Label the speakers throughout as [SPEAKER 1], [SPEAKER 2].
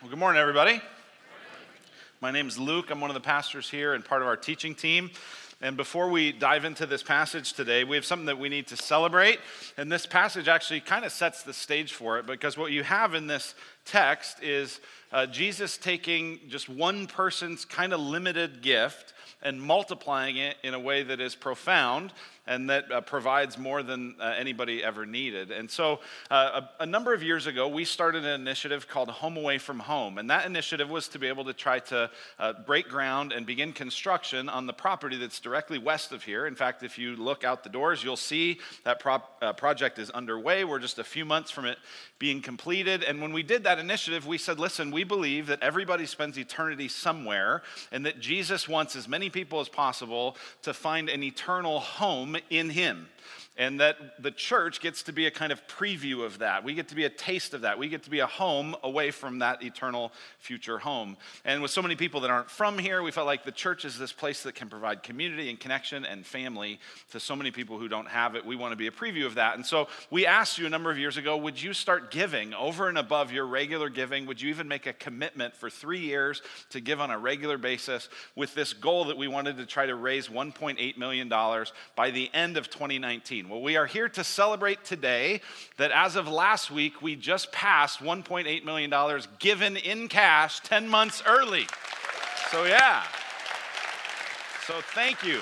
[SPEAKER 1] Well, good morning, everybody. My name is Luke. I'm one of the pastors here and part of our teaching team. And before we dive into this passage today, we have something that we need to celebrate. And this passage actually kind of sets the stage for it because what you have in this text is uh, Jesus taking just one person's kind of limited gift and multiplying it in a way that is profound and that uh, provides more than uh, anybody ever needed. And so, uh, a, a, number of years ago, we started an initiative called Home Away from Home. And that initiative was to be able to try to uh, break ground and begin construction on the property that's directly west of here. In fact, if you look out the doors, you'll see that prop, uh, project is underway. We're just a few months from it being completed. And when we did that initiative, we said, listen, we believe that everybody spends eternity somewhere and that Jesus wants as many people as possible to find an eternal home in Him and that the church gets to be a kind of preview of that. We get to be a taste of that. We get to be a home away from that eternal future home. And with so many people that aren't from here, we felt like the church is this place that can provide community and connection and family to so many people who don't have it. We want to be a preview of that. And so we asked you a number of years ago would you start giving over and above your regular giving? Would you even make a commitment for three years to give on a regular basis with this goal that we wanted to try to raise $1.8 million by the end of 2019? Well, we are here to celebrate today that as of last week, we just passed $1.8 million given in cash 10 months early. So, yeah. So, thank you.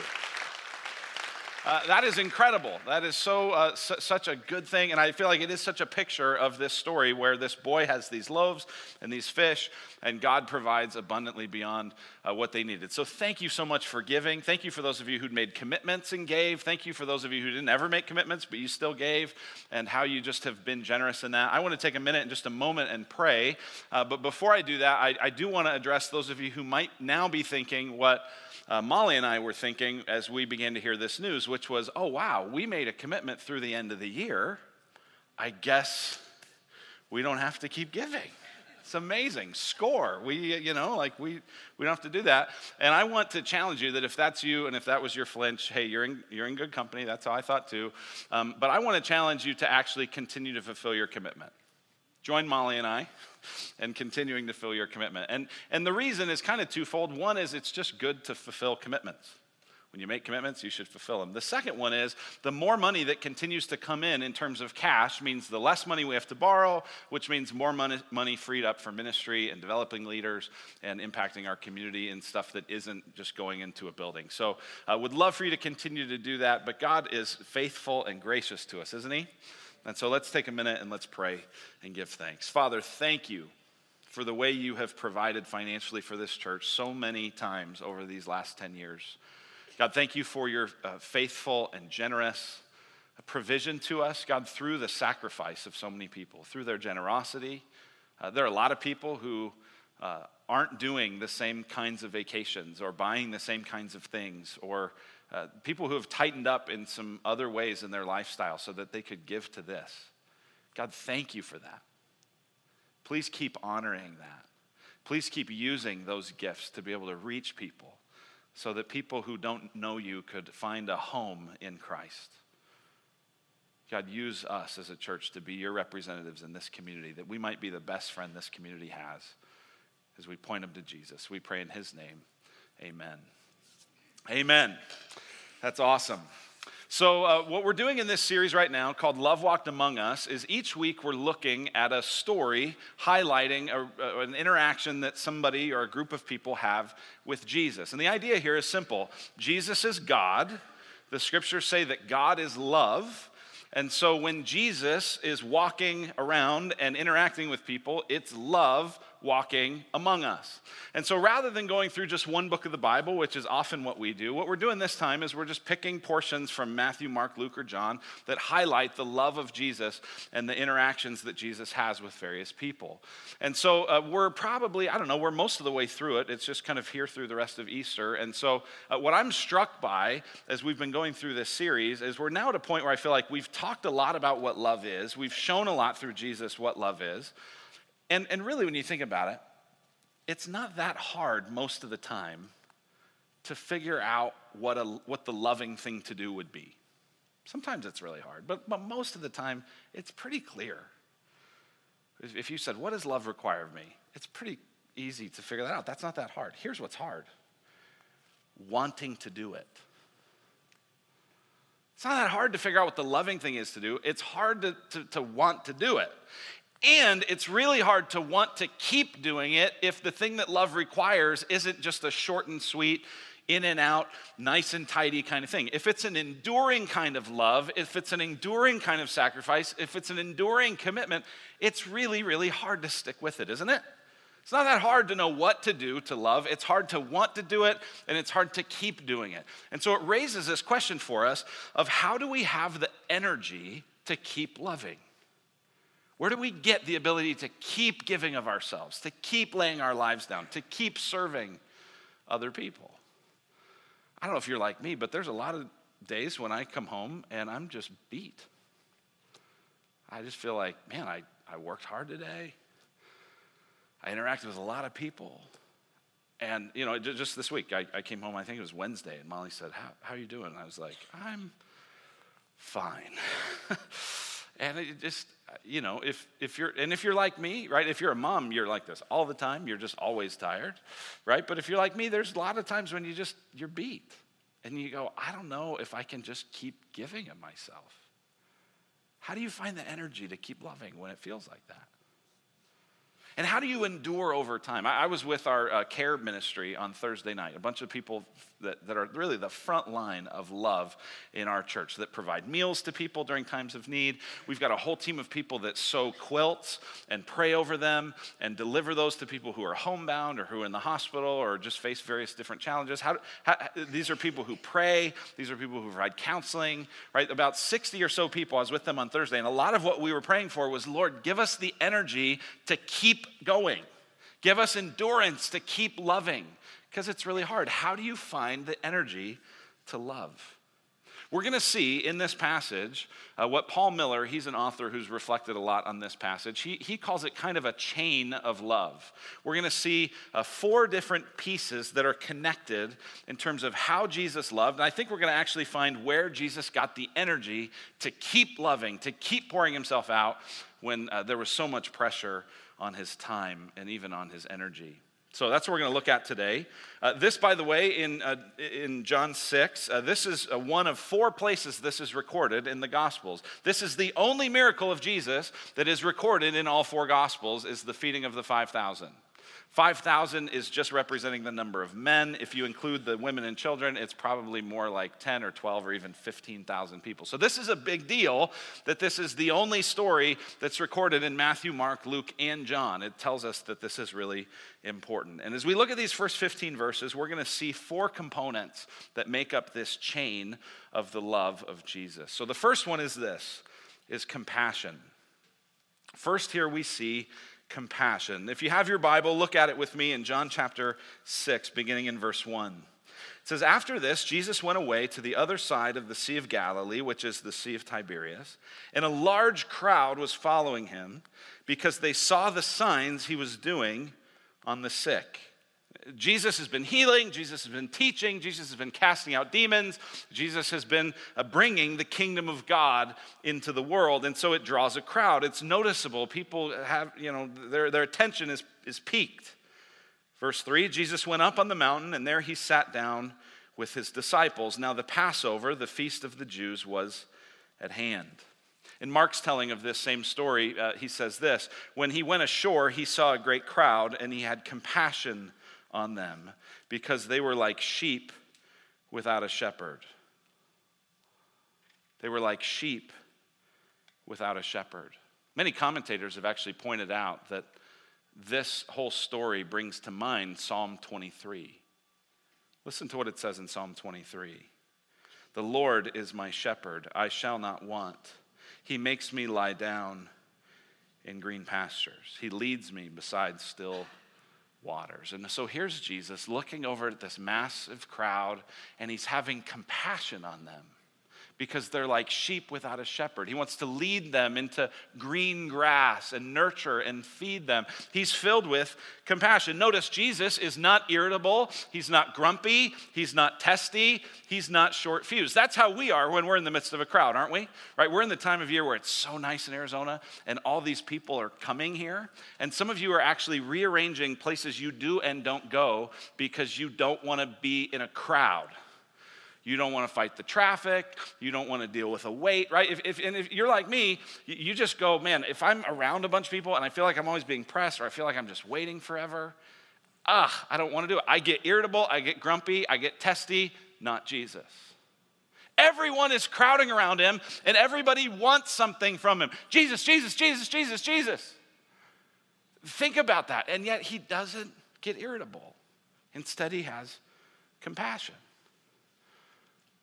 [SPEAKER 1] Uh, that is incredible. That is so uh, su- such a good thing, and I feel like it is such a picture of this story where this boy has these loaves and these fish, and God provides abundantly beyond uh, what they needed. So thank you so much for giving. Thank you for those of you who made commitments and gave. Thank you for those of you who didn't ever make commitments but you still gave, and how you just have been generous in that. I want to take a minute and just a moment and pray. Uh, but before I do that, I, I do want to address those of you who might now be thinking what uh, Molly and I were thinking as we began to hear this news, which was, oh, wow, we made a commitment through the end of the year. I guess we don't have to keep giving. It's amazing. Score. We, you know, like we, we don't have to do that. And I want to challenge you that if that's you and if that was your flinch, hey, you're in, you're in good company. That's how I thought too. Um, but I want to challenge you to actually continue to fulfill your commitment. Join Molly and I and continuing to fill your commitment. And, and the reason is kind of twofold. One is it's just good to fulfill commitments. When you make commitments, you should fulfill them. The second one is the more money that continues to come in in terms of cash means the less money we have to borrow, which means more money, money freed up for ministry and developing leaders and impacting our community and stuff that isn't just going into a building. So I uh, would love for you to continue to do that, but God is faithful and gracious to us, isn't He? And so let's take a minute and let's pray and give thanks. Father, thank you for the way you have provided financially for this church so many times over these last 10 years. God, thank you for your uh, faithful and generous provision to us, God, through the sacrifice of so many people, through their generosity. Uh, there are a lot of people who uh, aren't doing the same kinds of vacations or buying the same kinds of things or uh, people who have tightened up in some other ways in their lifestyle so that they could give to this. God, thank you for that. Please keep honoring that. Please keep using those gifts to be able to reach people so that people who don't know you could find a home in Christ. God, use us as a church to be your representatives in this community, that we might be the best friend this community has as we point them to Jesus. We pray in his name. Amen. Amen. That's awesome. So, uh, what we're doing in this series right now, called Love Walked Among Us, is each week we're looking at a story highlighting a, an interaction that somebody or a group of people have with Jesus. And the idea here is simple Jesus is God. The scriptures say that God is love. And so, when Jesus is walking around and interacting with people, it's love walking among us. And so rather than going through just one book of the Bible, which is often what we do, what we're doing this time is we're just picking portions from Matthew, Mark, Luke, or John that highlight the love of Jesus and the interactions that Jesus has with various people. And so uh, we're probably, I don't know, we're most of the way through it. It's just kind of here through the rest of Easter. And so uh, what I'm struck by as we've been going through this series is we're now at a point where I feel like we've talked a lot about what love is, we've shown a lot through Jesus what love is. And, and really, when you think about it, it's not that hard most of the time to figure out what, a, what the loving thing to do would be. Sometimes it's really hard, but, but most of the time, it's pretty clear. if you said, What does love require of me? It's pretty easy to figure that out. That's not that hard. Here's what's hard wanting to do it. It's not that hard to figure out what the loving thing is to do. It's hard to, to, to, want to do it. And it's really hard to want to keep doing it if the thing that love requires isn't just a short and sweet, in and out, nice and tidy kind of thing. If it's an enduring kind of love, if it's an enduring kind of sacrifice, if it's an enduring commitment, it's really, really hard to stick with it, isn't it? It's not that hard to know what to do to love. It's hard to want to do it, and it's hard to keep doing it. And so it raises this question for us of how do we have the energy to keep loving? Where do we get the ability to keep giving of ourselves, to keep laying our lives down, to keep serving other people? I don't know if you're like me, but there's a lot of days when I come home and I'm just beat. I just feel like, man, I, I worked hard today. I interacted with a lot of people. And, you know, just this week, I, I came home, I think it was Wednesday, and Molly said, How, how are you doing? And I was like, I'm fine. and it just, you know, if, if you're, and if you're like me, right, if you're a mom, you're like this all the time, you're just always tired, right? But if you're like me, there's a lot of times when you just, you're beat. And you go, I don't know if I can just keep giving of myself. How do you find the energy to keep loving when it feels like that? And how do you endure over time? I, I was with our uh, care ministry on Thursday night, a bunch of people that, that are really the front line of love in our church that provide meals to people during times of need. We've got a whole team of people that sew quilts and pray over them and deliver those to people who are homebound or who are in the hospital or just face various different challenges. How, how, these are people who pray, these are people who provide counseling, right? About 60 or so people, I was with them on Thursday, and a lot of what we were praying for was, Lord, give us the energy to keep going. Give us endurance to keep loving because it's really hard. How do you find the energy to love? We're going to see in this passage uh, what Paul Miller, he's an author who's reflected a lot on this passage, he, he calls it kind of a chain of love. We're going to see uh, four different pieces that are connected in terms of how Jesus loved. And I think we're going to actually find where Jesus got the energy to keep loving, to keep pouring himself out when uh, there was so much pressure on his time and even on his energy. So that's what we're going to look at today. Uh, this, by the way, in, uh, in John 6, uh, this is uh, one of four places this is recorded in the Gospels. This is the only miracle of Jesus that is recorded in all four Gospels, is the feeding of the 5,000. 5,000 is just representing the number of men. If you include the women and children, it's probably more like 10 or 12 or even 15,000 people. So, this is a big deal that this is the only story that's recorded in Matthew, Mark, Luke, and John. It tells us that this is really important. And as we look at these first 15 verses, we're going to see four components that make up this chain of the love of Jesus. So, the first one is this is compassion. First, here we see compassion. If you have your Bible, look at it with me in John chapter 6, beginning in verse 1. It says, After this, Jesus went away to the other side of the Sea of Galilee, which is the Sea of Tiberias, and a large crowd was following him because they saw the signs he was doing on the sick. Jesus has been healing, Jesus has been teaching, Jesus has been casting out demons, Jesus has been uh, bringing the kingdom of God into the world. And so it draws a crowd. It's noticeable. People have, you know, their, their attention is, is piqued. Verse 3 Jesus went up on the mountain, and there he sat down with his disciples. Now, the Passover, the feast of the Jews, was at hand. In Mark's telling of this same story, uh, he says this When he went ashore, he saw a great crowd, and he had compassion on them because they were like sheep without a shepherd. They were like sheep without a shepherd. Many commentators have actually pointed out that this whole story brings to mind Psalm 23. Listen to what it says in Psalm 23 The Lord is my shepherd, I shall not want. He makes me lie down in green pastures, He leads me beside still waters. And so here's Jesus looking over at this massive crowd, and he's having compassion on them because they're like sheep without a shepherd. He wants to lead them into green grass and nurture and feed them. He's filled with compassion. Notice Jesus is not irritable, he's not grumpy, he's not testy, he's not short fused. That's how we are when we're in the midst of a crowd, aren't we? Right? We're in the time of year where it's so nice in Arizona and all these people are coming here. And some of you are actually rearranging places you do and don't go because you don't want to be in a crowd. You don't want to fight the traffic. You don't want to deal with a wait, right? If, if, and if you're like me, you just go, man, if I'm around a bunch of people and I feel like I'm always being pressed or I feel like I'm just waiting forever, ah, I don't want to do it. I get irritable, I get grumpy, I get testy, not Jesus. Everyone is crowding around him and everybody wants something from him. Jesus, Jesus, Jesus, Jesus, Jesus. Think about that. And yet he doesn't get irritable. Instead, he has compassion.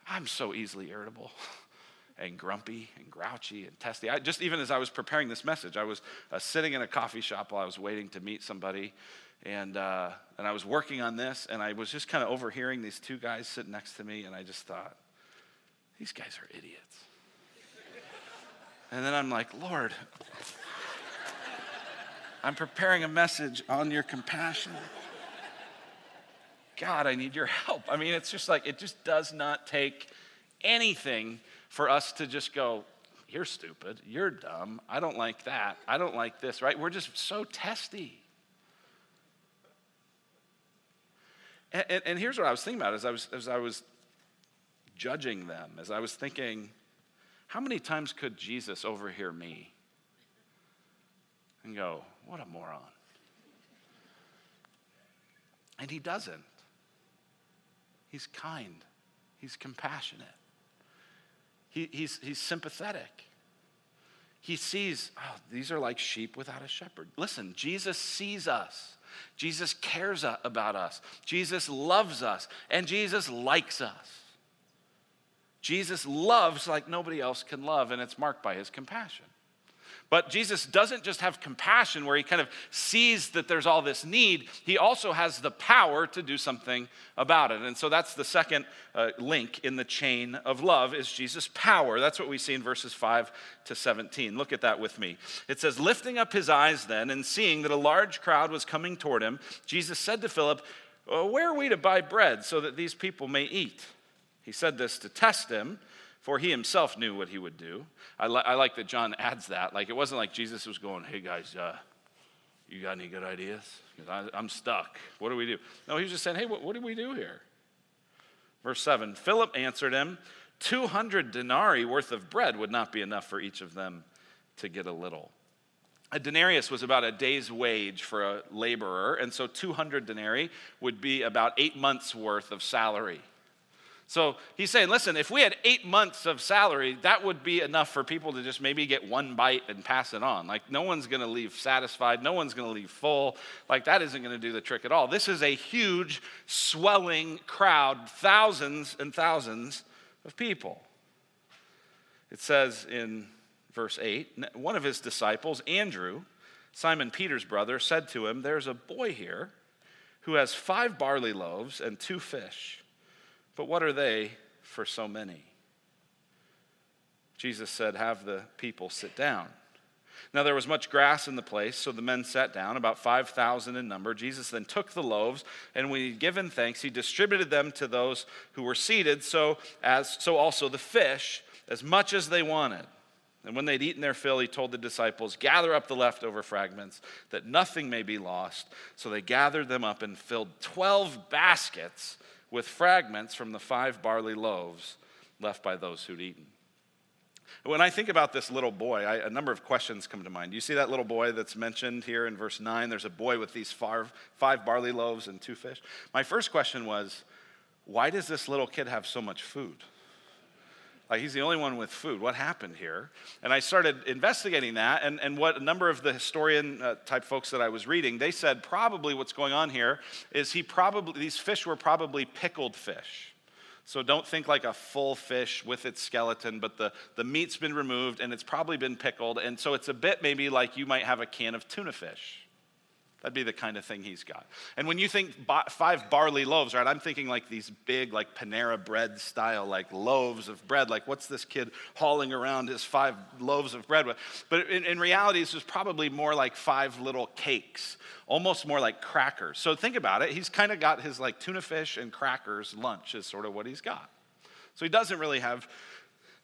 [SPEAKER 1] I'm so easily irritable and grumpy and grouchy and testy. I, just even as I was preparing this message, I was uh, sitting in a coffee shop while I was waiting to meet somebody, and uh, and I was working on this, and I was just kind of overhearing these two guys sitting next to me, and I just thought, these guys are idiots. and then I'm like, Lord, I'm preparing a message on your compassion. God, I need your help. I mean, it's just like, it just does not take anything for us to just go, you're stupid, you're dumb, I don't like that, I don't like this, right? We're just so testy. And, and, and here's what I was thinking about as I was, as I was judging them, as I was thinking, how many times could Jesus overhear me and go, what a moron? And he doesn't. He's kind, he's compassionate, he, he's, he's sympathetic. He sees, oh, these are like sheep without a shepherd. Listen, Jesus sees us. Jesus cares about us. Jesus loves us. And Jesus likes us. Jesus loves like nobody else can love, and it's marked by his compassion. But Jesus doesn't just have compassion where he kind of sees that there's all this need, he also has the power to do something about it. And so that's the second uh, link in the chain of love is Jesus' power. That's what we see in verses 5 to 17. Look at that with me. It says, Lifting up his eyes then and seeing that a large crowd was coming toward him, Jesus said to Philip, Where are we to buy bread so that these people may eat? He said this to test him for he himself knew what he would do. I, li- I like that John adds that. Like, it wasn't like Jesus was going, hey guys, uh, you got any good ideas? Because I'm stuck. What do we do? No, he was just saying, hey, what, what do we do here? Verse 7 Philip answered him, 200 denarii worth of bread would not be enough for each of them to get a little. A denarius was about a day's wage for a laborer, and so 200 denarii would be about eight months' worth of salary. So he's saying, listen, if we had eight months of salary, that would be enough for people to just maybe get one bite and pass it on. Like, no one's going to leave satisfied. No one's going to leave full. Like, that isn't going to do the trick at all. This is a huge, swelling crowd, thousands and thousands of people. It says in verse 8 one of his disciples, Andrew, Simon Peter's brother, said to him, There's a boy here who has five barley loaves and two fish. But what are they for so many? Jesus said, Have the people sit down. Now there was much grass in the place, so the men sat down, about 5,000 in number. Jesus then took the loaves, and when he'd given thanks, he distributed them to those who were seated, so, as, so also the fish, as much as they wanted. And when they'd eaten their fill, he told the disciples, Gather up the leftover fragments, that nothing may be lost. So they gathered them up and filled 12 baskets with fragments from the five barley loaves left by those who'd eaten. When I think about this little boy, I, a number of questions come to mind. You see that little boy that's mentioned here in verse 9? There's a boy with these five, five barley loaves and two fish. My first question was, why does this little kid have so much food? Like he's the only one with food. What happened here? And I started investigating that, and, and what a number of the historian uh, type folks that I was reading, they said probably what's going on here is he probably, these fish were probably pickled fish. So don't think like a full fish with its skeleton, but the, the meat's been removed and it's probably been pickled. And so it's a bit maybe like you might have a can of tuna fish. That'd be the kind of thing he's got. And when you think five barley loaves, right, I'm thinking like these big, like Panera bread style, like loaves of bread. Like, what's this kid hauling around his five loaves of bread with? But in, in reality, this is probably more like five little cakes, almost more like crackers. So think about it. He's kind of got his like tuna fish and crackers lunch, is sort of what he's got. So he doesn't really have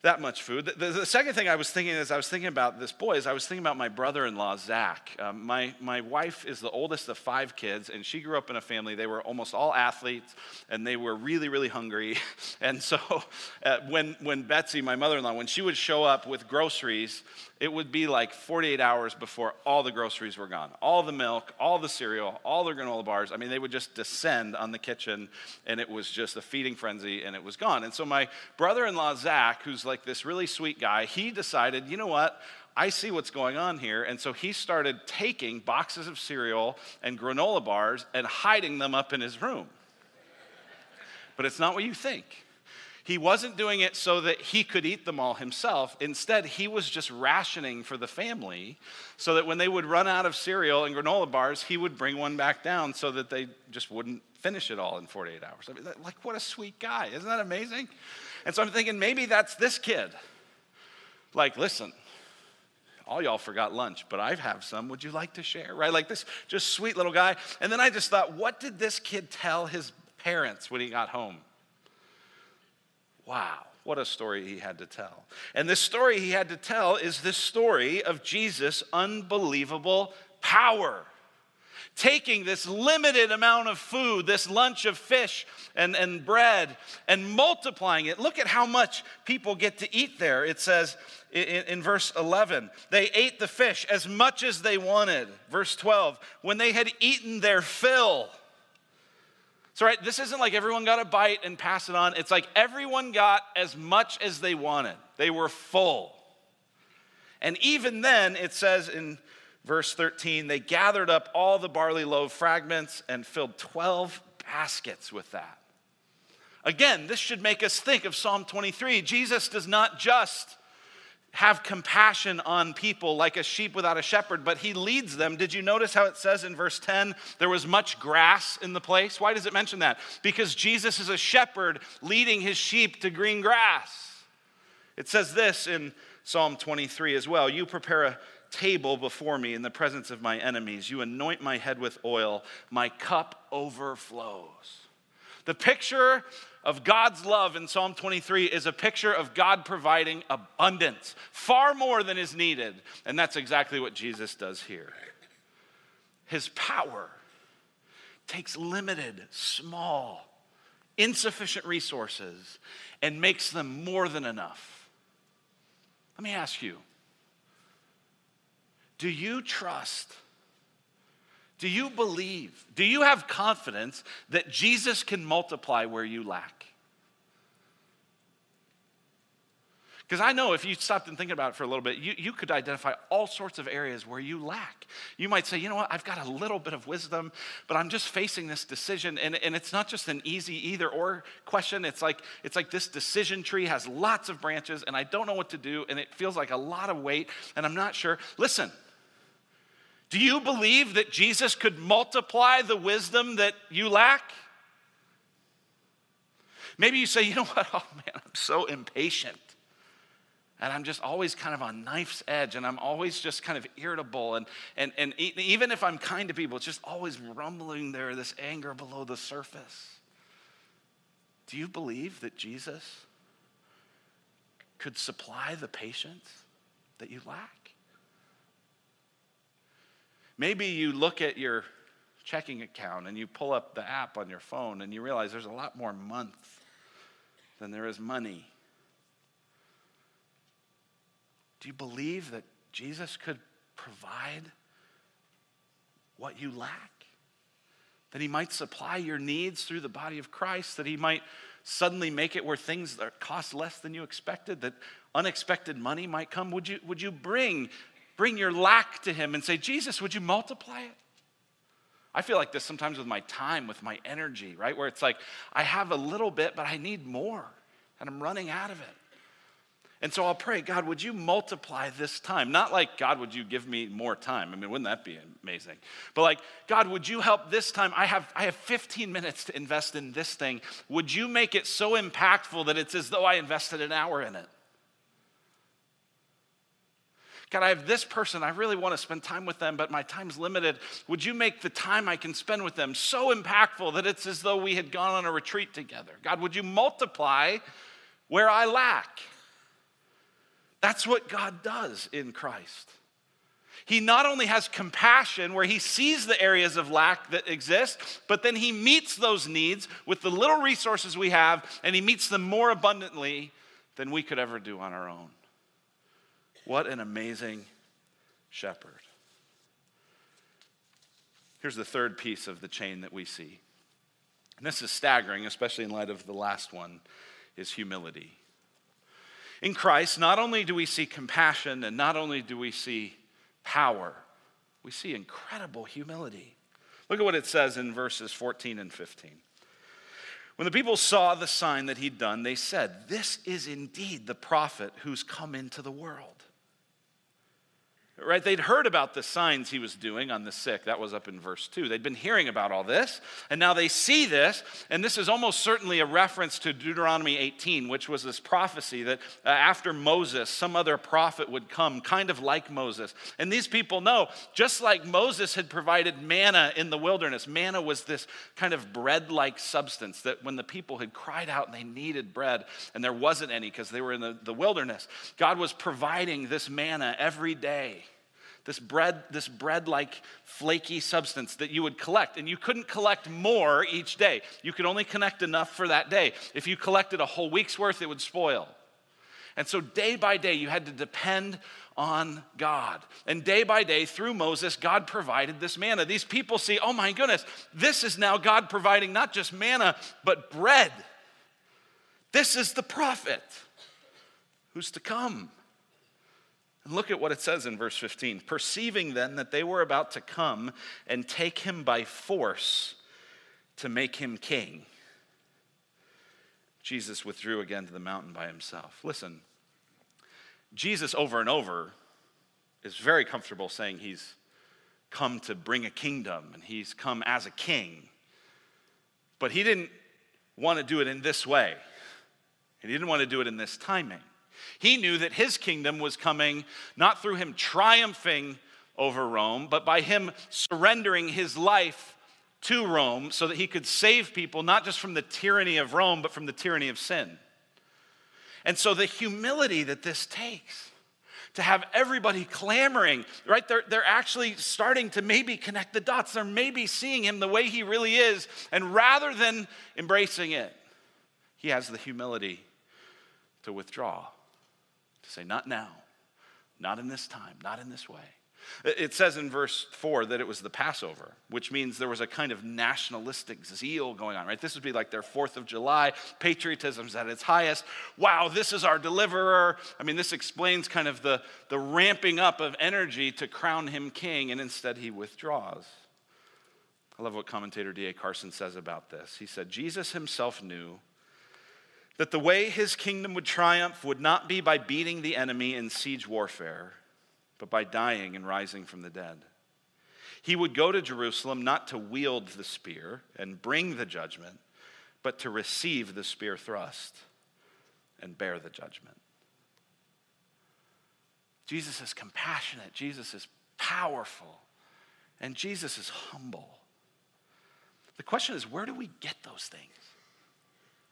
[SPEAKER 1] that much food. The, the, the, second thing I was thinking as I was thinking about this boy is I was thinking about my brother-in-law Zach. Um, my my wife is the oldest of five kids, and she grew up in a family. They were almost all athletes, and they were really really hungry. And so uh, when when Betsy, my mother-in-law, when she would show up with groceries, it would be like 48 hours before all the groceries were gone. All the milk, all the cereal, all the granola bars. I mean, they would just descend on the kitchen, and it was just a feeding frenzy, and it was gone. And so my brother in law, Zach, who's like this really sweet guy, he decided, you know what? I see what's going on here. And so he started taking boxes of cereal and granola bars and hiding them up in his room. But it's not what you think. He wasn't doing it so that he could eat them all himself. Instead, he was just rationing for the family so that when they would run out of cereal and granola bars, he would bring one back down so that they just wouldn't finish it all in 48 hours. I mean, like, what a sweet guy. Isn't that amazing? And so I'm thinking maybe that's this kid. Like, listen, all y'all forgot lunch, but I have some. Would you like to share? Right? Like this just sweet little guy. And then I just thought, what did this kid tell his parents when he got home? Wow, what a story he had to tell. And this story he had to tell is the story of Jesus' unbelievable power. Taking this limited amount of food, this lunch of fish and, and bread, and multiplying it. Look at how much people get to eat there. It says in, in verse 11, they ate the fish as much as they wanted. Verse 12, when they had eaten their fill, so, right, this isn't like everyone got a bite and pass it on. It's like everyone got as much as they wanted, they were full. And even then, it says in verse 13, they gathered up all the barley loaf fragments and filled 12 baskets with that. Again, this should make us think of Psalm 23. Jesus does not just have compassion on people like a sheep without a shepherd, but he leads them. Did you notice how it says in verse 10 there was much grass in the place? Why does it mention that? Because Jesus is a shepherd leading his sheep to green grass. It says this in Psalm 23 as well You prepare a table before me in the presence of my enemies, you anoint my head with oil, my cup overflows. The picture of God's love in Psalm 23 is a picture of God providing abundance, far more than is needed. And that's exactly what Jesus does here. His power takes limited, small, insufficient resources and makes them more than enough. Let me ask you do you trust? Do you believe? Do you have confidence that Jesus can multiply where you lack? Because I know if you stopped and think about it for a little bit, you, you could identify all sorts of areas where you lack. You might say, you know what, I've got a little bit of wisdom, but I'm just facing this decision. And, and it's not just an easy either or question. It's like, it's like this decision tree has lots of branches, and I don't know what to do, and it feels like a lot of weight, and I'm not sure. Listen, do you believe that Jesus could multiply the wisdom that you lack? Maybe you say, you know what? Oh man, I'm so impatient. And I'm just always kind of on knife's edge, and I'm always just kind of irritable. And, and, and even if I'm kind to people, it's just always rumbling there, this anger below the surface. Do you believe that Jesus could supply the patience that you lack? Maybe you look at your checking account and you pull up the app on your phone and you realize there's a lot more month than there is money. Do you believe that Jesus could provide what you lack? That he might supply your needs through the body of Christ, that he might suddenly make it where things cost less than you expected, that unexpected money might come? Would you, would you bring bring your lack to Him and say, Jesus, would you multiply it? I feel like this sometimes with my time, with my energy, right? Where it's like, I have a little bit, but I need more, and I'm running out of it. And so I'll pray, God, would you multiply this time? Not like, God, would you give me more time? I mean, wouldn't that be amazing? But like, God, would you help this time? I have, I have 15 minutes to invest in this thing. Would you make it so impactful that it's as though I invested an hour in it? God, I have this person. I really want to spend time with them, but my time's limited. Would you make the time I can spend with them so impactful that it's as though we had gone on a retreat together? God, would you multiply where I lack? That's what God does in Christ. He not only has compassion where he sees the areas of lack that exist, but then he meets those needs with the little resources we have, and he meets them more abundantly than we could ever do on our own. What an amazing shepherd. Here's the third piece of the chain that we see. And this is staggering, especially in light of the last one, is humility. In Christ, not only do we see compassion and not only do we see power, we see incredible humility. Look at what it says in verses 14 and 15. When the people saw the sign that he'd done, they said, This is indeed the prophet who's come into the world right? They'd heard about the signs he was doing on the sick. That was up in verse 2. They'd been hearing about all this, and now they see this, and this is almost certainly a reference to Deuteronomy 18, which was this prophecy that uh, after Moses, some other prophet would come, kind of like Moses. And these people know, just like Moses had provided manna in the wilderness, manna was this kind of bread like substance that when the people had cried out and they needed bread, and there wasn't any because they were in the, the wilderness, God was providing this manna every day this bread, this bread like flaky substance that you would collect. And you couldn't collect more each day. You could only collect enough for that day. If you collected a whole week's worth, it would spoil. And so day by day, you had to depend on God. And day by day, through Moses, God provided this manna. These people see, oh my goodness, this is now God providing not just manna, but bread. This is the prophet who's to come. Look at what it says in verse 15. Perceiving then that they were about to come and take him by force to make him king, Jesus withdrew again to the mountain by himself. Listen, Jesus over and over is very comfortable saying he's come to bring a kingdom and he's come as a king. But he didn't want to do it in this way, and he didn't want to do it in this timing. He knew that his kingdom was coming not through him triumphing over Rome, but by him surrendering his life to Rome so that he could save people not just from the tyranny of Rome, but from the tyranny of sin. And so the humility that this takes to have everybody clamoring, right? They're, they're actually starting to maybe connect the dots. They're maybe seeing him the way he really is. And rather than embracing it, he has the humility to withdraw to say, Not now, not in this time, not in this way. It says in verse 4 that it was the Passover, which means there was a kind of nationalistic zeal going on, right? This would be like their 4th of July. Patriotism's at its highest. Wow, this is our deliverer. I mean, this explains kind of the, the ramping up of energy to crown him king, and instead he withdraws. I love what commentator D.A. Carson says about this. He said, Jesus himself knew that the way his kingdom would triumph would not be by beating the enemy in siege warfare, but by dying and rising from the dead. He would go to Jerusalem not to wield the spear and bring the judgment, but to receive the spear thrust and bear the judgment. Jesus is compassionate, Jesus is powerful, and Jesus is humble. The question is where do we get those things?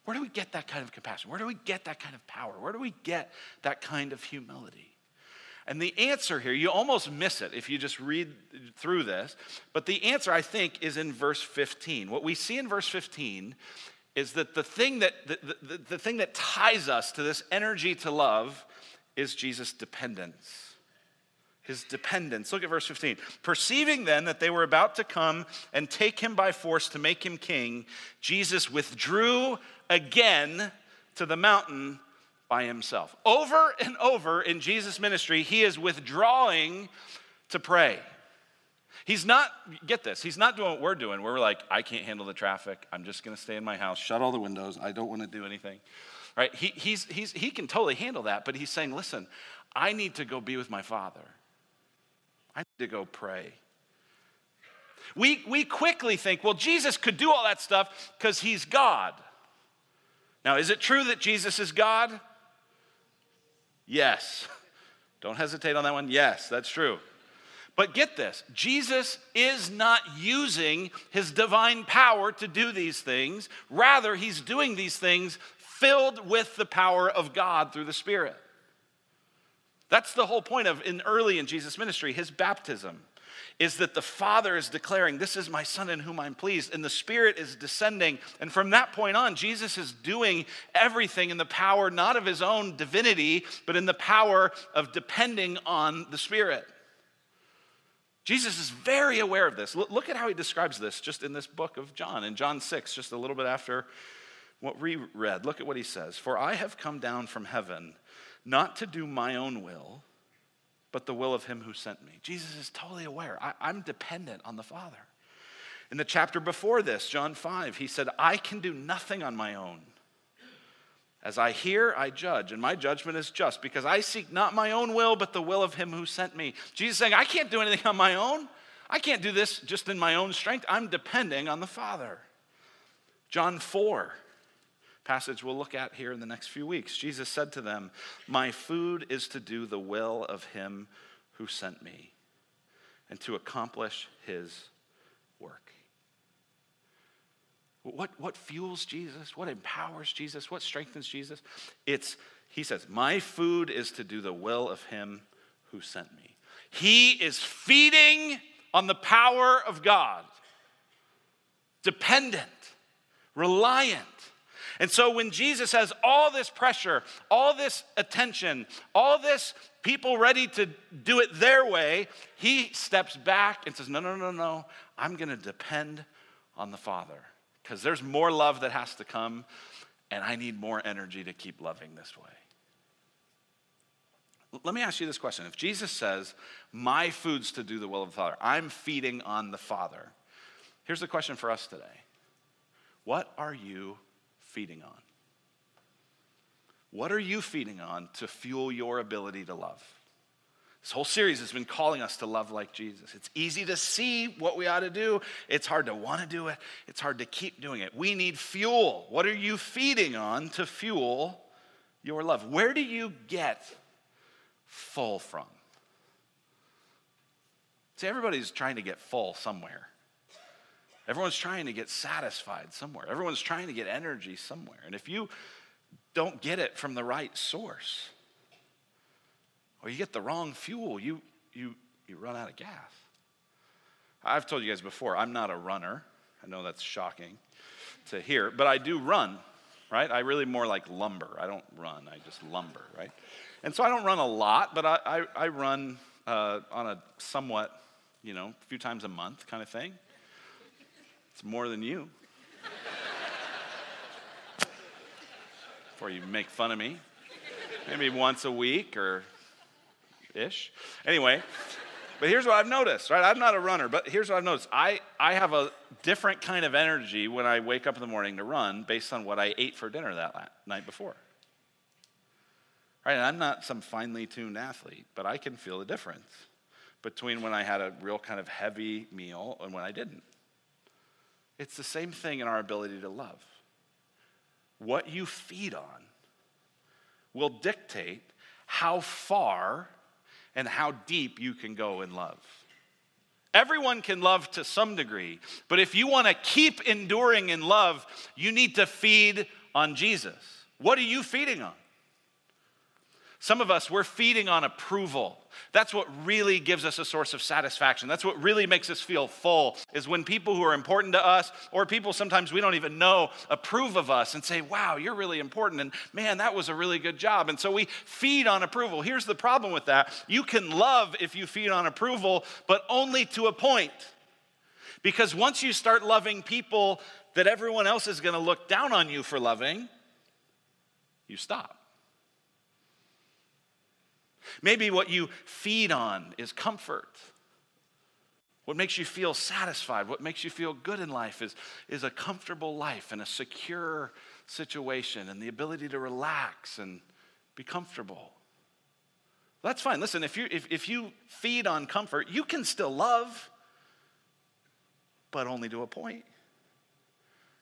[SPEAKER 1] Where do we get that kind of compassion? Where do we get that kind of power? Where do we get that kind of humility? And the answer here, you almost miss it if you just read through this, but the answer, I think, is in verse 15. What we see in verse 15 is that the thing that, the, the, the thing that ties us to this energy to love is Jesus' dependence his dependence. Look at verse 15. Perceiving then that they were about to come and take him by force to make him king, Jesus withdrew again to the mountain by himself. Over and over in Jesus' ministry, he is withdrawing to pray. He's not, get this, he's not doing what we're doing. We're like, I can't handle the traffic. I'm just going to stay in my house, shut all the windows. I don't want to do anything. right? He, he's, he's, he can totally handle that, but he's saying, listen, I need to go be with my Father. I need to go pray. We, we quickly think, well, Jesus could do all that stuff because he's God. Now, is it true that Jesus is God? Yes. Don't hesitate on that one. Yes, that's true. But get this Jesus is not using his divine power to do these things. Rather, he's doing these things filled with the power of God through the Spirit. That's the whole point of in early in Jesus' ministry, his baptism is that the Father is declaring, This is my Son in whom I'm pleased, and the Spirit is descending. And from that point on, Jesus is doing everything in the power not of his own divinity, but in the power of depending on the Spirit. Jesus is very aware of this. Look at how he describes this just in this book of John, in John 6, just a little bit after what we read. Look at what he says For I have come down from heaven not to do my own will but the will of him who sent me. Jesus is totally aware. I, I'm dependent on the Father. In the chapter before this, John 5, he said, I can do nothing on my own. As I hear, I judge, and my judgment is just because I seek not my own will, but the will of him who sent me. Jesus saying, I can't do anything on my own. I can't do this just in my own strength. I'm depending on the Father. John 4, passage we'll look at here in the next few weeks. Jesus said to them, My food is to do the will of him who sent me and to accomplish his work. What, what fuels Jesus? What empowers Jesus? What strengthens Jesus? It's, he says, My food is to do the will of him who sent me. He is feeding on the power of God, dependent, reliant and so when Jesus has all this pressure, all this attention, all this people ready to do it their way, he steps back and says, No, no, no, no, I'm going to depend on the Father because there's more love that has to come, and I need more energy to keep loving this way. Let me ask you this question. If Jesus says, My food's to do the will of the Father, I'm feeding on the Father. Here's the question for us today What are you feeding on? What are you feeding on to fuel your ability to love? This whole series has been calling us to love like Jesus. It's easy to see what we ought to do. It's hard to want to do it. It's hard to keep doing it. We need fuel. What are you feeding on to fuel your love? Where do you get full from? See, everybody's trying to get full somewhere. Everyone's trying to get satisfied somewhere. Everyone's trying to get energy somewhere. And if you don't get it from the right source, or you get the wrong fuel, you, you, you run out of gas. I've told you guys before, I'm not a runner. I know that's shocking to hear, but I do run, right? I really more like lumber. I don't run, I just lumber, right? And so I don't run a lot, but I, I, I run uh, on a somewhat, you know, a few times a month kind of thing. It's more than you. Before you make fun of me. Maybe once a week or ish. Anyway, but here's what I've noticed, right? I'm not a runner, but here's what I've noticed. I, I have a different kind of energy when I wake up in the morning to run based on what I ate for dinner that night before. Right? And I'm not some finely tuned athlete, but I can feel the difference between when I had a real kind of heavy meal and when I didn't. It's the same thing in our ability to love. What you feed on will dictate how far and how deep you can go in love. Everyone can love to some degree, but if you want to keep enduring in love, you need to feed on Jesus. What are you feeding on? Some of us, we're feeding on approval. That's what really gives us a source of satisfaction. That's what really makes us feel full, is when people who are important to us, or people sometimes we don't even know, approve of us and say, Wow, you're really important. And man, that was a really good job. And so we feed on approval. Here's the problem with that you can love if you feed on approval, but only to a point. Because once you start loving people that everyone else is going to look down on you for loving, you stop. Maybe what you feed on is comfort. What makes you feel satisfied, what makes you feel good in life is, is a comfortable life and a secure situation and the ability to relax and be comfortable. That's fine. Listen, if you, if, if you feed on comfort, you can still love, but only to a point.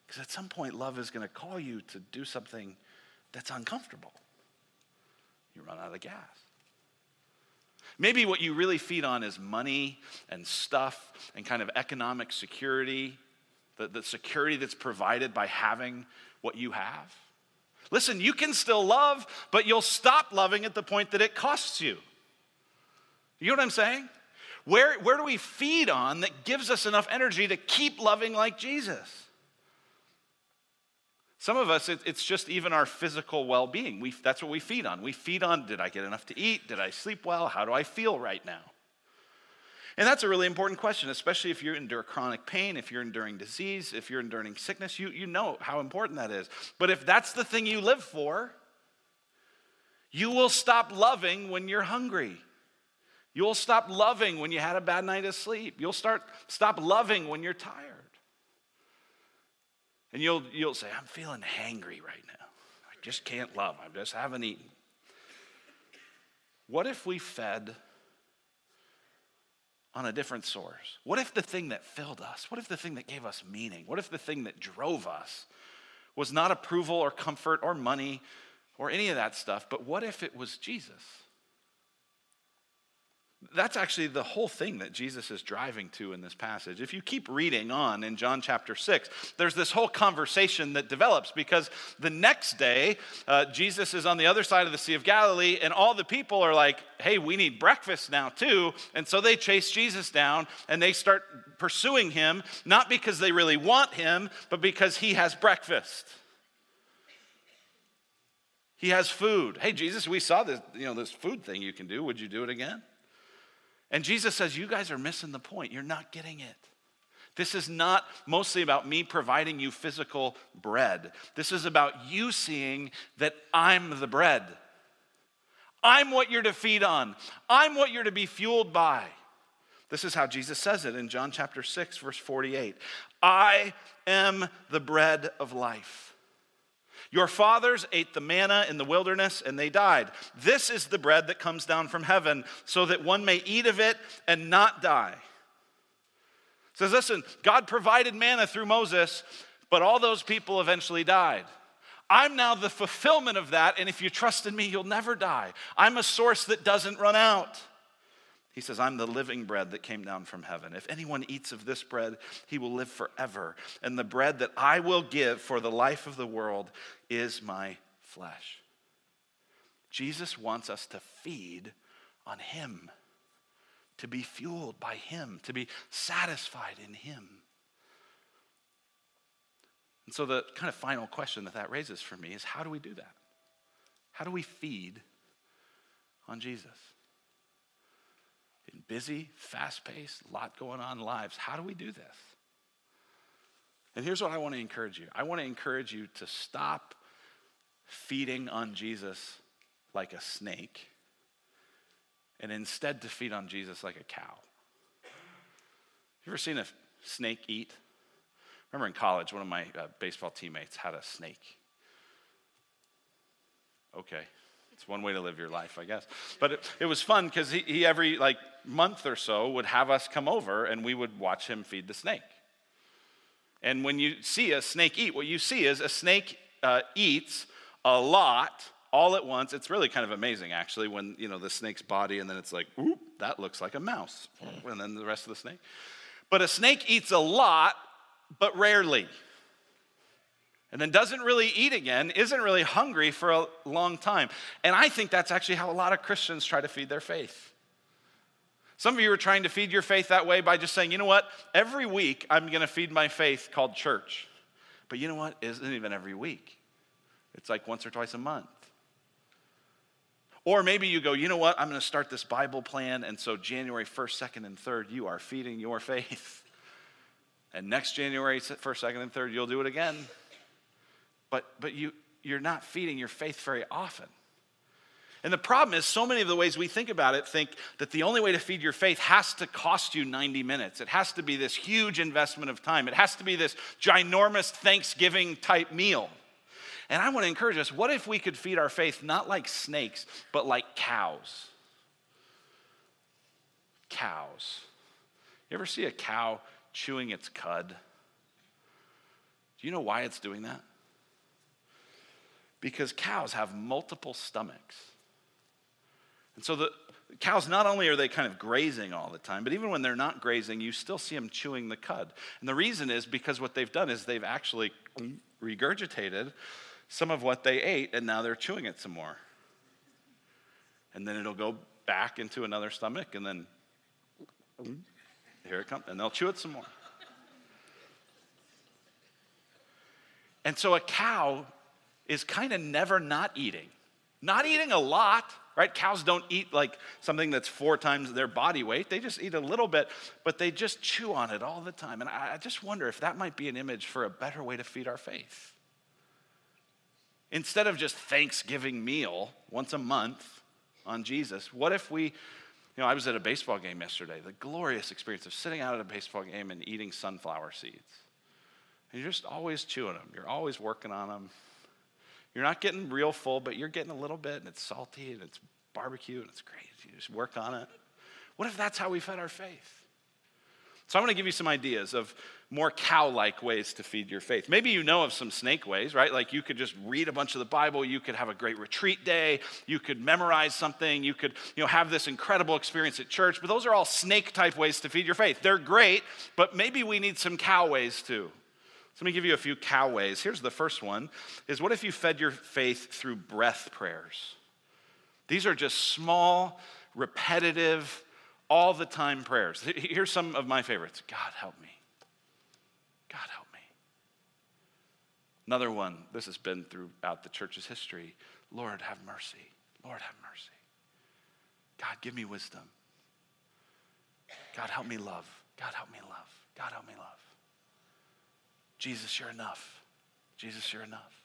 [SPEAKER 1] Because at some point, love is going to call you to do something that's uncomfortable. You run out of gas. Maybe what you really feed on is money and stuff and kind of economic security, the, the security that's provided by having what you have. Listen, you can still love, but you'll stop loving at the point that it costs you. You know what I'm saying? Where, where do we feed on that gives us enough energy to keep loving like Jesus? Some of us, it, it's just even our physical well being. That's what we feed on. We feed on did I get enough to eat? Did I sleep well? How do I feel right now? And that's a really important question, especially if you endure chronic pain, if you're enduring disease, if you're enduring sickness, you, you know how important that is. But if that's the thing you live for, you will stop loving when you're hungry. You'll stop loving when you had a bad night of sleep. You'll start stop loving when you're tired. And you'll, you'll say, I'm feeling hangry right now. I just can't love. I just haven't eaten. What if we fed on a different source? What if the thing that filled us, what if the thing that gave us meaning, what if the thing that drove us was not approval or comfort or money or any of that stuff, but what if it was Jesus? That's actually the whole thing that Jesus is driving to in this passage. If you keep reading on in John chapter 6, there's this whole conversation that develops because the next day, uh, Jesus is on the other side of the Sea of Galilee, and all the people are like, hey, we need breakfast now too. And so they chase Jesus down and they start pursuing him, not because they really want him, but because he has breakfast. He has food. Hey, Jesus, we saw this, you know, this food thing you can do. Would you do it again? And Jesus says, You guys are missing the point. You're not getting it. This is not mostly about me providing you physical bread. This is about you seeing that I'm the bread. I'm what you're to feed on, I'm what you're to be fueled by. This is how Jesus says it in John chapter 6, verse 48. I am the bread of life. Your fathers ate the manna in the wilderness and they died. This is the bread that comes down from heaven, so that one may eat of it and not die. It says, listen, God provided manna through Moses, but all those people eventually died. I'm now the fulfillment of that, and if you trust in me, you'll never die. I'm a source that doesn't run out. He says, I'm the living bread that came down from heaven. If anyone eats of this bread, he will live forever. And the bread that I will give for the life of the world is my flesh. Jesus wants us to feed on him, to be fueled by him, to be satisfied in him. And so, the kind of final question that that raises for me is how do we do that? How do we feed on Jesus? In busy, fast paced, lot going on lives. How do we do this? And here's what I want to encourage you I want to encourage you to stop feeding on Jesus like a snake and instead to feed on Jesus like a cow. You ever seen a snake eat? remember in college, one of my uh, baseball teammates had a snake. Okay, it's one way to live your life, I guess. But it, it was fun because he, he every like month or so would have us come over and we would watch him feed the snake. And when you see a snake eat, what you see is a snake uh, eats a lot all at once. It's really kind of amazing, actually, when you know the snake's body, and then it's like, oop, that looks like a mouse, and then the rest of the snake. But a snake eats a lot, but rarely and then doesn't really eat again, isn't really hungry for a long time. And I think that's actually how a lot of Christians try to feed their faith. Some of you are trying to feed your faith that way by just saying, you know what, every week I'm going to feed my faith called church. But you know what, it isn't even every week, it's like once or twice a month. Or maybe you go, you know what, I'm going to start this Bible plan, and so January 1st, 2nd, and 3rd, you are feeding your faith. And next January 1st, 2nd, and 3rd, you'll do it again but, but you, you're not feeding your faith very often. And the problem is, so many of the ways we think about it think that the only way to feed your faith has to cost you 90 minutes. It has to be this huge investment of time. It has to be this ginormous Thanksgiving type meal. And I want to encourage us what if we could feed our faith not like snakes, but like cows? Cows. You ever see a cow chewing its cud? Do you know why it's doing that? Because cows have multiple stomachs. And so the cows, not only are they kind of grazing all the time, but even when they're not grazing, you still see them chewing the cud. And the reason is because what they've done is they've actually regurgitated some of what they ate, and now they're chewing it some more. And then it'll go back into another stomach, and then here it comes, and they'll chew it some more. And so a cow is kind of never not eating. Not eating a lot, right? Cows don't eat like something that's four times their body weight. They just eat a little bit, but they just chew on it all the time. And I just wonder if that might be an image for a better way to feed our faith. Instead of just Thanksgiving meal once a month on Jesus, what if we, you know, I was at a baseball game yesterday, the glorious experience of sitting out at a baseball game and eating sunflower seeds. And you're just always chewing them, you're always working on them. You're not getting real full, but you're getting a little bit, and it's salty, and it's barbecue, and it's great. You just work on it. What if that's how we fed our faith? So, I'm going to give you some ideas of more cow like ways to feed your faith. Maybe you know of some snake ways, right? Like you could just read a bunch of the Bible, you could have a great retreat day, you could memorize something, you could you know, have this incredible experience at church, but those are all snake type ways to feed your faith. They're great, but maybe we need some cow ways too. So let me give you a few cow ways. Here's the first one is what if you fed your faith through breath prayers? These are just small, repetitive, all the time prayers. Here's some of my favorites God, help me. God, help me. Another one, this has been throughout the church's history Lord, have mercy. Lord, have mercy. God, give me wisdom. God, help me love. God, help me love. God, help me love. Jesus, you're enough. Jesus, you're enough.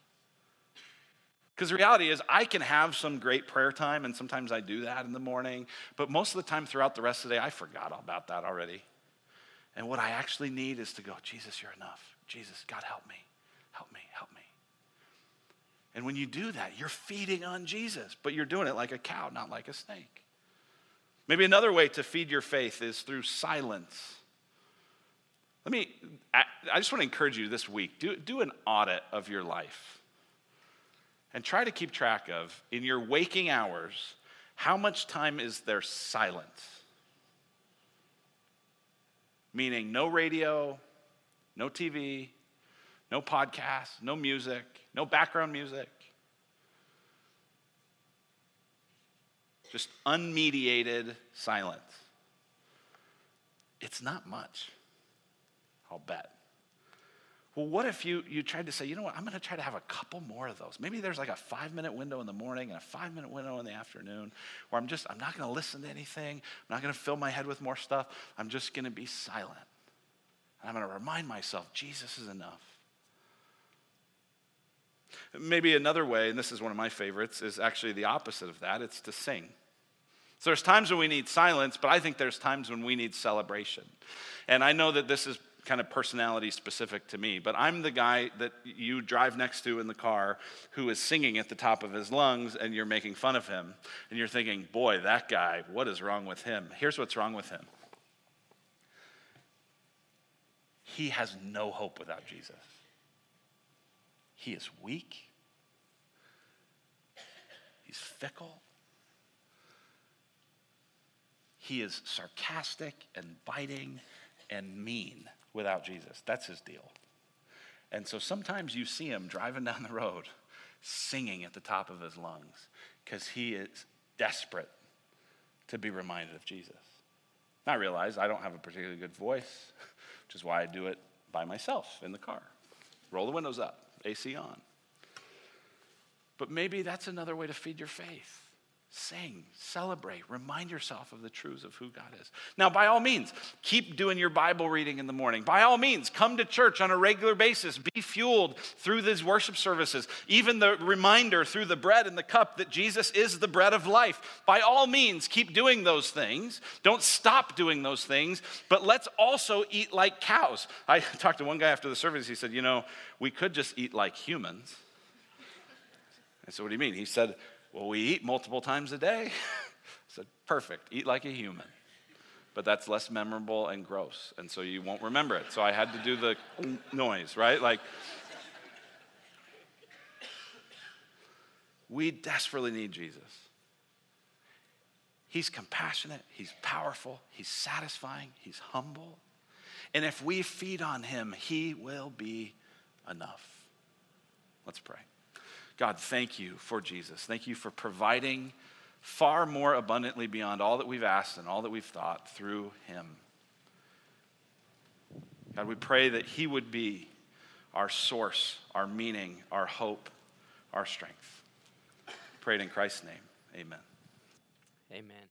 [SPEAKER 1] Because the reality is, I can have some great prayer time, and sometimes I do that in the morning, but most of the time throughout the rest of the day, I forgot about that already. And what I actually need is to go, Jesus, you're enough. Jesus, God, help me. Help me. Help me. And when you do that, you're feeding on Jesus, but you're doing it like a cow, not like a snake. Maybe another way to feed your faith is through silence. I just want to encourage you this week do, do an audit of your life and try to keep track of, in your waking hours, how much time is there silence? Meaning, no radio, no TV, no podcast, no music, no background music. Just unmediated silence. It's not much. I'll bet. Well, what if you, you tried to say, you know what, I'm going to try to have a couple more of those. Maybe there's like a five minute window in the morning and a five minute window in the afternoon where I'm just, I'm not going to listen to anything. I'm not going to fill my head with more stuff. I'm just going to be silent. And I'm going to remind myself, Jesus is enough. Maybe another way, and this is one of my favorites, is actually the opposite of that it's to sing. So there's times when we need silence, but I think there's times when we need celebration. And I know that this is kind of personality specific to me, but I'm the guy that you drive next to in the car who is singing at the top of his lungs and you're making fun of him. And you're thinking, boy, that guy, what is wrong with him? Here's what's wrong with him he has no hope without Jesus. He is weak, he's fickle. He is sarcastic and biting and mean without Jesus. That's his deal. And so sometimes you see him driving down the road singing at the top of his lungs because he is desperate to be reminded of Jesus. I realize I don't have a particularly good voice, which is why I do it by myself in the car. Roll the windows up, AC on. But maybe that's another way to feed your faith. Sing, celebrate, remind yourself of the truths of who God is. Now, by all means, keep doing your Bible reading in the morning. By all means, come to church on a regular basis. Be fueled through these worship services. Even the reminder through the bread and the cup that Jesus is the bread of life. By all means, keep doing those things. Don't stop doing those things, but let's also eat like cows. I talked to one guy after the service. He said, You know, we could just eat like humans. I said, What do you mean? He said, Well, we eat multiple times a day. I said, Perfect. Eat like a human. But that's less memorable and gross. And so you won't remember it. So I had to do the noise, right? Like, we desperately need Jesus. He's compassionate, He's powerful, He's satisfying, He's humble. And if we feed on Him, He will be enough. Let's pray. God, thank you for Jesus. Thank you for providing far more abundantly beyond all that we've asked and all that we've thought through Him. God, we pray that He would be our source, our meaning, our hope, our strength. Prayed in Christ's name. Amen.
[SPEAKER 2] Amen.